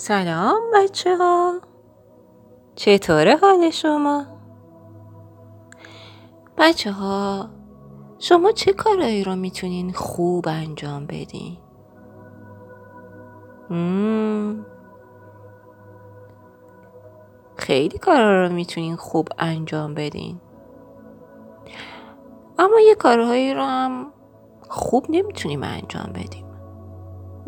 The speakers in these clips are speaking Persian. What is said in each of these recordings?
سلام بچه ها چطوره حال شما؟ بچه ها شما چه کارایی رو می‌تونین خوب انجام بدین؟ خیلی کارا رو می‌تونین خوب انجام بدین اما یه کارهایی رو هم خوب نمی‌تونیم انجام بدیم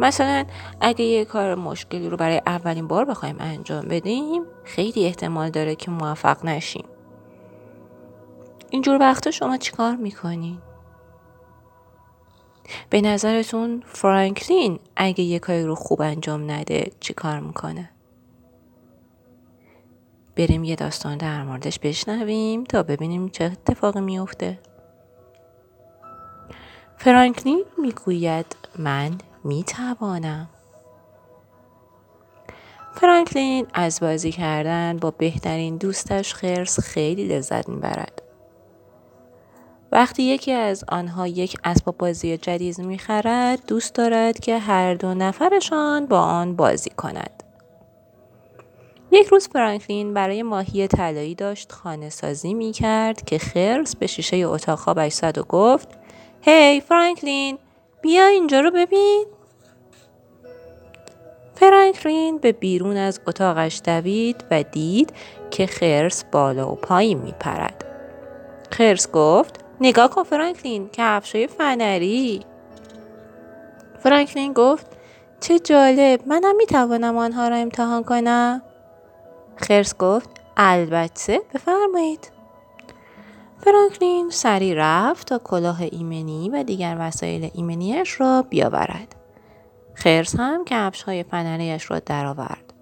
مثلا اگه یه کار مشکلی رو برای اولین بار بخوایم انجام بدیم خیلی احتمال داره که موفق نشیم اینجور وقتا شما چیکار می‌کنین؟ به نظرتون فرانکلین اگه یه کاری رو خوب انجام نده چیکار می‌کنه؟ بریم یه داستان در موردش بشنویم تا ببینیم چه اتفاقی میفته. فرانکلین می‌گوید من می توانم. فرانکلین از بازی کردن با بهترین دوستش خرس خیلی لذت می‌برد. وقتی یکی از آنها یک اسباب بازی جدید می‌خرد دوست دارد که هر دو نفرشان با آن بازی کند. یک روز فرانکلین برای ماهی طلایی داشت خانه سازی می کرد که خرس به شیشه اتاق خوابش زد و گفت هی hey, فرانکلین بیا اینجا رو ببین. فرانکلین به بیرون از اتاقش دوید و دید که خرس بالا و پایین می پرد. خرس گفت نگاه کن فرانکلین کفشای فنری. فرانکلین گفت چه جالب منم می توانم آنها را امتحان کنم. خرس گفت البته بفرمایید. فرانکلین سری رفت تا کلاه ایمنی و دیگر وسایل ایمنیش را بیاورد. خرس هم کفش های فنریش را درآورد.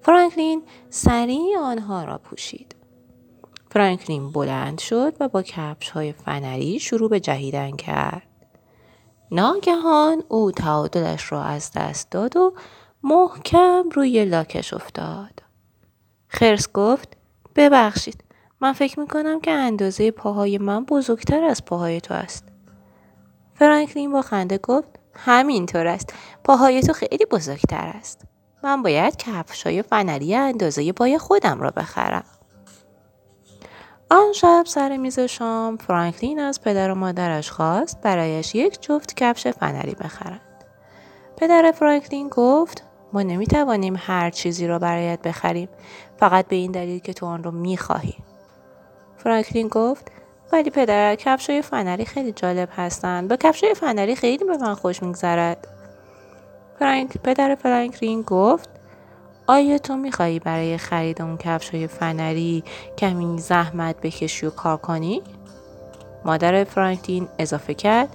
فرانکلین سریع آنها را پوشید. فرانکلین بلند شد و با کفش های فنری شروع به جهیدن کرد. ناگهان او تعادلش را از دست داد و محکم روی لاکش افتاد. خرس گفت ببخشید من فکر می‌کنم که اندازه پاهای من بزرگتر از پاهای تو است. فرانکلین با خنده گفت همینطور است. پاهای تو خیلی بزرگتر است. من باید کفشای فنری اندازه پای خودم را بخرم. آن شب سر میز شام فرانکلین از پدر و مادرش خواست برایش یک جفت کفش فنری بخرند. پدر فرانکلین گفت ما نمی‌توانیم هر چیزی را برایت بخریم فقط به این دلیل که تو آن را می‌خواهی. فرانکلین گفت ولی پدر کفشای فنری خیلی جالب هستند با کفشای فنری خیلی به من خوش میگذرد فرانک پدر فرانکلین گفت آیا تو می‌خواهی برای خرید اون کفشای فنری کمی زحمت بکشی و کار کنی؟ مادر فرانکلین اضافه کرد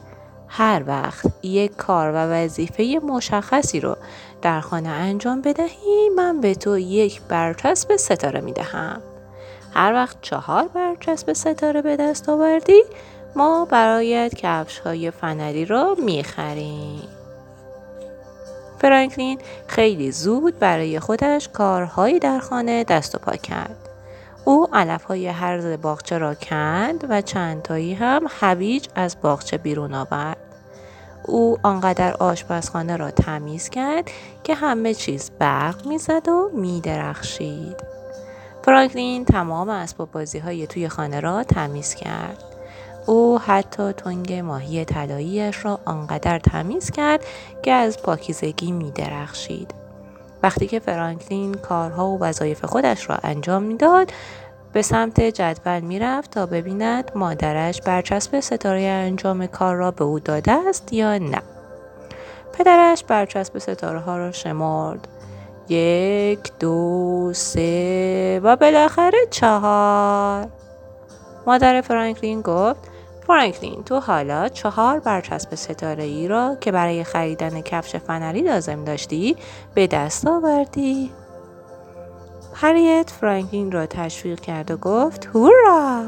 هر وقت یک کار و وظیفه مشخصی رو در خانه انجام بدهی من به تو یک برچسب ستاره می‌دهم. هر وقت چهار برچسب ستاره به دست آوردی ما برایت کفش های فنری را می‌خریم. فرانکلین خیلی زود برای خودش کارهایی در خانه دست و پا کرد. او علف های هرز باغچه را کند و چندتایی هم هویج از باغچه بیرون آورد. او آنقدر آشپزخانه را تمیز کرد که همه چیز برق می‌زد و میدرخشید. فرانکلین تمام اسباب بازی های توی خانه را تمیز کرد. او حتی تنگ ماهی طلاییش را آنقدر تمیز کرد که از پاکیزگی می درخشید. وقتی که فرانکلین کارها و وظایف خودش را انجام می‌داد به سمت جدول می‌رفت تا ببیند مادرش برچسب ستاره انجام کار را به او داده است یا نه پدرش برچسب ستاره ها را شمرد یک دو سه و بالاخره چهار. مادر فرانکلین گفت فرانکلین تو حالا چهار برچسب ستاره ای را که برای خریدن کفش فنری لازم داشتی به دست آوردی. هریت فرانکلین را تشویق کرد و گفت هورا!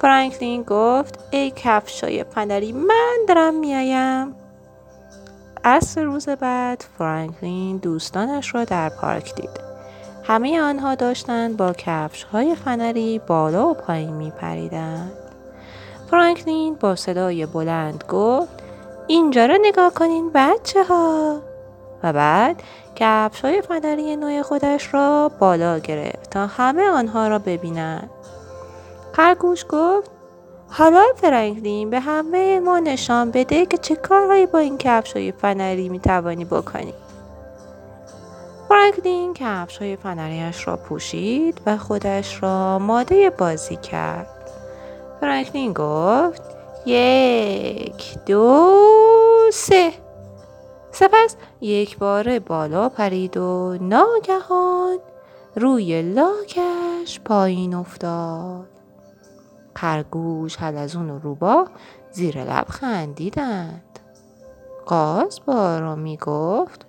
فرانکلین گفت ای کفشای فنری من دارم میایم عصر روز بعد فرانکلین دوستانش را در پارک دید. همه آنها داشتند با کفش های فنری بالا و پایین می پریدند. فرانکلین با صدای بلند گفت اینجا را نگاه کنین بچه ها و بعد کفش های فنری نوع خودش را بالا گرفت تا همه آنها را ببینند. خرگوش گفت حالا فرانکلین به همه ما نشان بده که چه کارهایی با این کفش های فنری می توانی بکنی. فرانکلین کفش های فنریش را پوشید و خودش را ماده بازی کرد. فرانکلین گفت یک دو سه سپس یک بار بالا پرید و ناگهان روی لاکش پایین افتاد. خرگوش حلزون و روبا زیر لب خندیدند قاز با آرامی گفت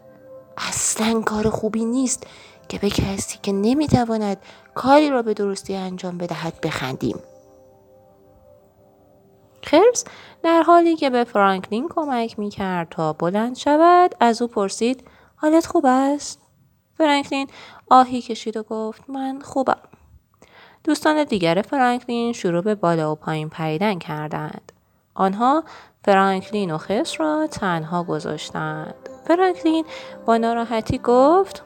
اصلا کار خوبی نیست که به کسی که نمی‌تواند کاری را به درستی انجام بدهد بخندیم خرس در حالی که به فرانکلین کمک می کرد تا بلند شود از او پرسید حالت خوب است؟ فرانکلین آهی کشید و گفت من خوبم. دوستان دیگر فرانکلین شروع به بالا و پایین پریدن کردند. آنها فرانکلین و خس را تنها گذاشتند. فرانکلین با ناراحتی گفت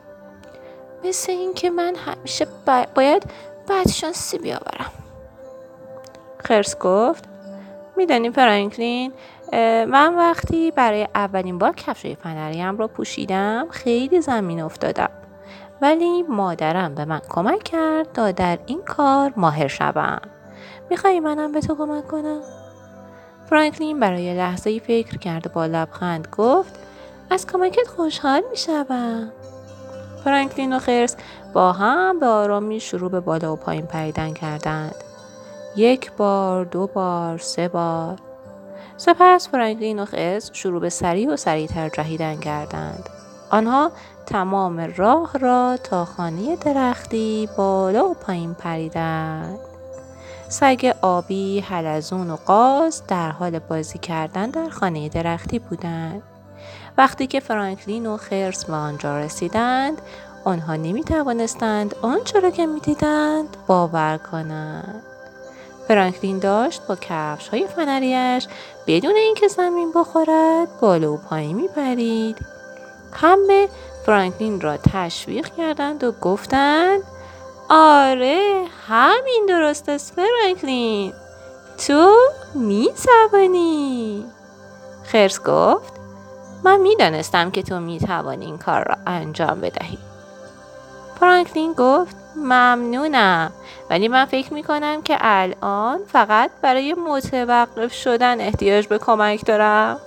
مثل اینکه من همیشه باید بدشانسی بیاورم. خرس گفت میدانی فرانکلین من وقتی برای اولین بار کفش فنریم را پوشیدم خیلی زمین افتادم ولی مادرم به من کمک کرد تا در این کار ماهر شوم. میخوایی منم به تو کمک کنم؟ فرانکلین برای لحظه ای فکر کرد و با لبخند گفت از کمکت خوشحال می‌شوم. فرانکلین و خرس با هم به آرامی شروع به بالا و پایین پریدن کردند. یک بار دو بار سه بار. سپس فرانکلین و خرس شروع به سریع و سریعتر جهیدن کردند. آنها تمام راه را تا خانه درختی بالا و پایین پریدند. سگ آبی، حلزون و قاز در حال بازی کردن در خانه درختی بودند. وقتی که فرانکلین و خرس به آنجا رسیدند، آنها نمی توانستند آنچه را که می دیدند باور کنند. فرانکلین داشت با کفش های فنریش بدون اینکه زمین بخورد بالا و پایین می پرید. همه فرانکلین را تشویق کردند و گفتند آره همین درست است فرانکلین. تو می توانی خرس گفت من می دانستم که تو می توانی این کار را انجام بدهی. فرانکلین گفت ممنونم ولی من فکر می کنم که الان فقط برای متوقف شدن احتیاج به کمک دارم.